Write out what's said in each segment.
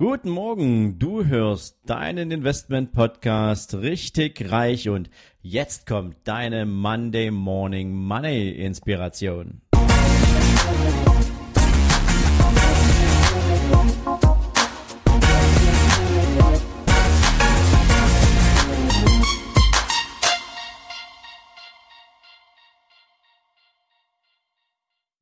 Guten Morgen, du hörst deinen Investment Podcast richtig reich und jetzt kommt deine Monday Morning Money Inspiration.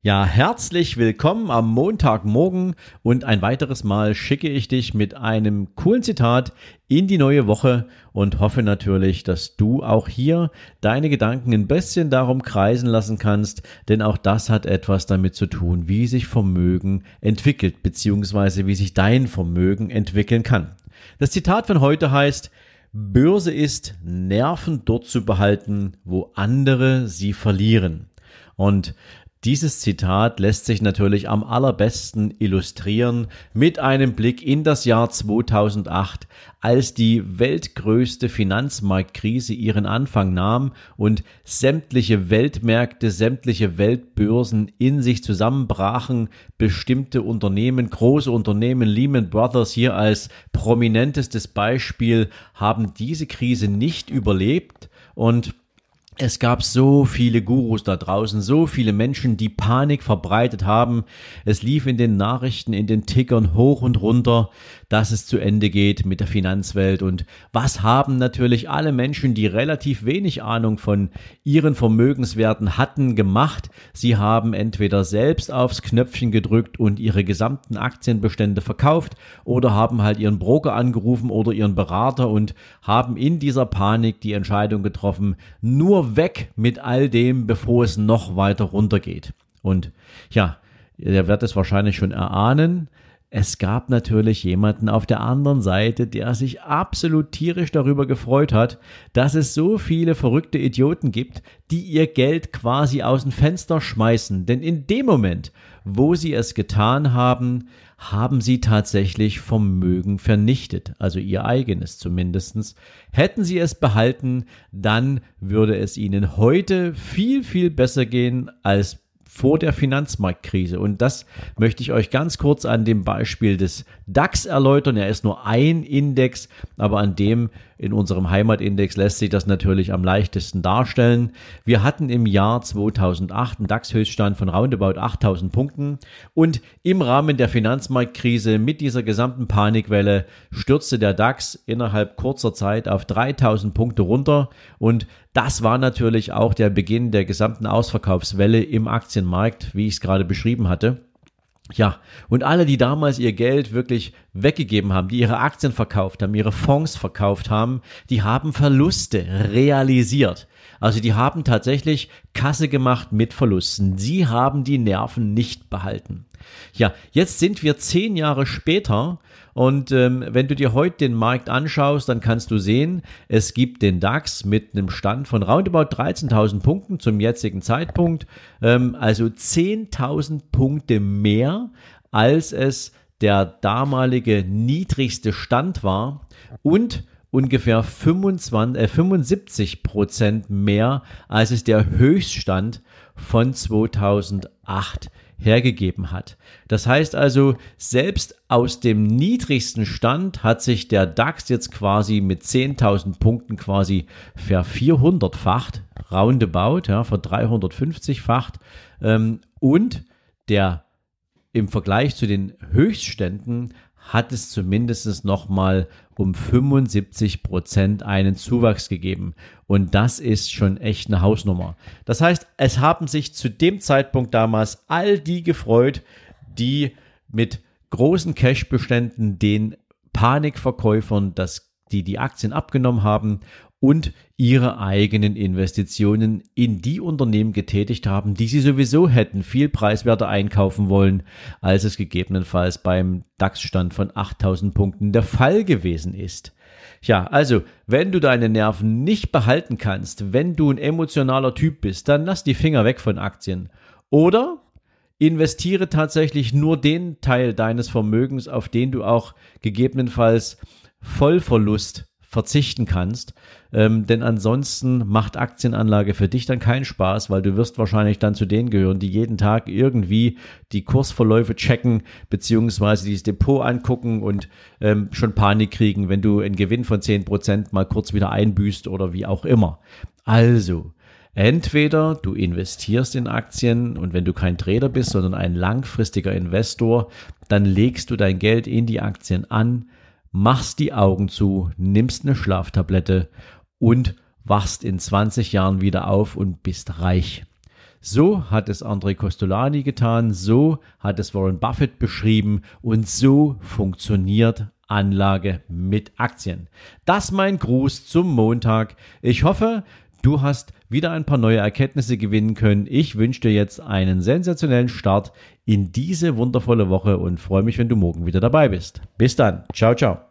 Ja, herzlich willkommen am Montagmorgen und ein weiteres Mal schicke ich dich mit einem coolen Zitat in die neue Woche und hoffe natürlich, dass du auch hier deine Gedanken ein bisschen darum kreisen lassen kannst, denn auch das hat etwas damit zu tun, wie sich Vermögen entwickelt, beziehungsweise wie sich dein Vermögen entwickeln kann. Das Zitat von heute heißt, Börse ist, Nerven dort zu behalten, wo andere sie verlieren. Und dieses Zitat lässt sich natürlich am allerbesten illustrieren mit einem Blick in das Jahr 2008, als die weltgrößte Finanzmarktkrise ihren Anfang nahm und sämtliche Weltmärkte, sämtliche Weltbörsen in sich zusammenbrachen, bestimmte Unternehmen, große Unternehmen, Lehman Brothers hier als prominentestes Beispiel, haben diese Krise nicht überlebt und es gab so viele Gurus da draußen, so viele Menschen, die Panik verbreitet haben. Es lief in den Nachrichten, in den Tickern hoch und runter, dass es zu Ende geht mit der Finanzwelt. Und was haben natürlich alle Menschen, die relativ wenig Ahnung von ihren Vermögenswerten hatten, gemacht? Sie haben entweder selbst aufs Knöpfchen gedrückt und ihre gesamten Aktienbestände verkauft oder haben halt ihren Broker angerufen oder ihren Berater und haben in dieser Panik die Entscheidung getroffen, nur weg mit all dem, bevor es noch weiter runtergeht. Und ja, ihr werdet es wahrscheinlich schon erahnen. Es gab natürlich jemanden auf der anderen Seite, der sich absolut tierisch darüber gefreut hat, dass es so viele verrückte Idioten gibt, die ihr Geld quasi aus dem Fenster schmeißen. Denn in dem Moment, wo sie es getan haben, haben sie tatsächlich Vermögen vernichtet, also ihr eigenes zumindestens. Hätten sie es behalten, dann würde es ihnen heute viel, viel besser gehen als vor der Finanzmarktkrise. Und das möchte ich euch ganz kurz an dem Beispiel des DAX erläutern. Er ist nur ein Index, aber an dem in unserem Heimatindex lässt sich das natürlich am leichtesten darstellen. Wir hatten im Jahr 2008 einen DAX-Höchststand von roundabout 8000 Punkten und im Rahmen der Finanzmarktkrise mit dieser gesamten Panikwelle stürzte der DAX innerhalb kurzer Zeit auf 3000 Punkte runter und das war natürlich auch der Beginn der gesamten Ausverkaufswelle im Aktienmarkt, wie ich es gerade beschrieben hatte. Ja, und alle, die damals ihr Geld wirklich weggegeben haben, die ihre Aktien verkauft haben, ihre Fonds verkauft haben, die haben Verluste realisiert. Also die haben tatsächlich Kasse gemacht mit Verlusten. Sie haben die Nerven nicht behalten. Ja, jetzt sind wir zehn Jahre später und ähm, wenn du dir heute den Markt anschaust, dann kannst du sehen, es gibt den DAX mit einem Stand von roundabout 13.000 Punkten zum jetzigen Zeitpunkt, ähm, also 10.000 Punkte mehr, als es der damalige niedrigste Stand war und ungefähr 25, äh, 75 Prozent mehr, als es der Höchststand von 2008 hergegeben hat. Das heißt also, selbst aus dem niedrigsten Stand hat sich der DAX jetzt quasi mit 10.000 Punkten quasi ver 400-facht, roundabout, ja, ver 350-facht ähm, und der im Vergleich zu den Höchstständen hat es zumindest nochmal um 75 Prozent einen Zuwachs gegeben. Und das ist schon echt eine Hausnummer. Das heißt, es haben sich zu dem Zeitpunkt damals all die gefreut, die mit großen Cash-Beständen den Panikverkäufern das die die Aktien abgenommen haben und ihre eigenen Investitionen in die Unternehmen getätigt haben, die sie sowieso hätten viel preiswerter einkaufen wollen, als es gegebenenfalls beim DAX-Stand von 8000 Punkten der Fall gewesen ist. Ja, also, wenn du deine Nerven nicht behalten kannst, wenn du ein emotionaler Typ bist, dann lass die Finger weg von Aktien. Oder investiere tatsächlich nur den Teil deines Vermögens, auf den du auch gegebenenfalls Vollverlust verzichten kannst. Ähm, denn ansonsten macht Aktienanlage für dich dann keinen Spaß, weil du wirst wahrscheinlich dann zu denen gehören, die jeden Tag irgendwie die Kursverläufe checken, beziehungsweise dieses Depot angucken und ähm, schon Panik kriegen, wenn du einen Gewinn von 10% mal kurz wieder einbüßt oder wie auch immer. Also, Entweder du investierst in Aktien und wenn du kein Trader bist, sondern ein langfristiger Investor, dann legst du dein Geld in die Aktien an, machst die Augen zu, nimmst eine Schlaftablette und wachst in 20 Jahren wieder auf und bist reich. So hat es André Costolani getan, so hat es Warren Buffett beschrieben und so funktioniert Anlage mit Aktien. Das mein Gruß zum Montag. Ich hoffe, du hast wieder ein paar neue Erkenntnisse gewinnen können. Ich wünsche dir jetzt einen sensationellen Start in diese wundervolle Woche und freue mich, wenn du morgen wieder dabei bist. Bis dann. Ciao, ciao.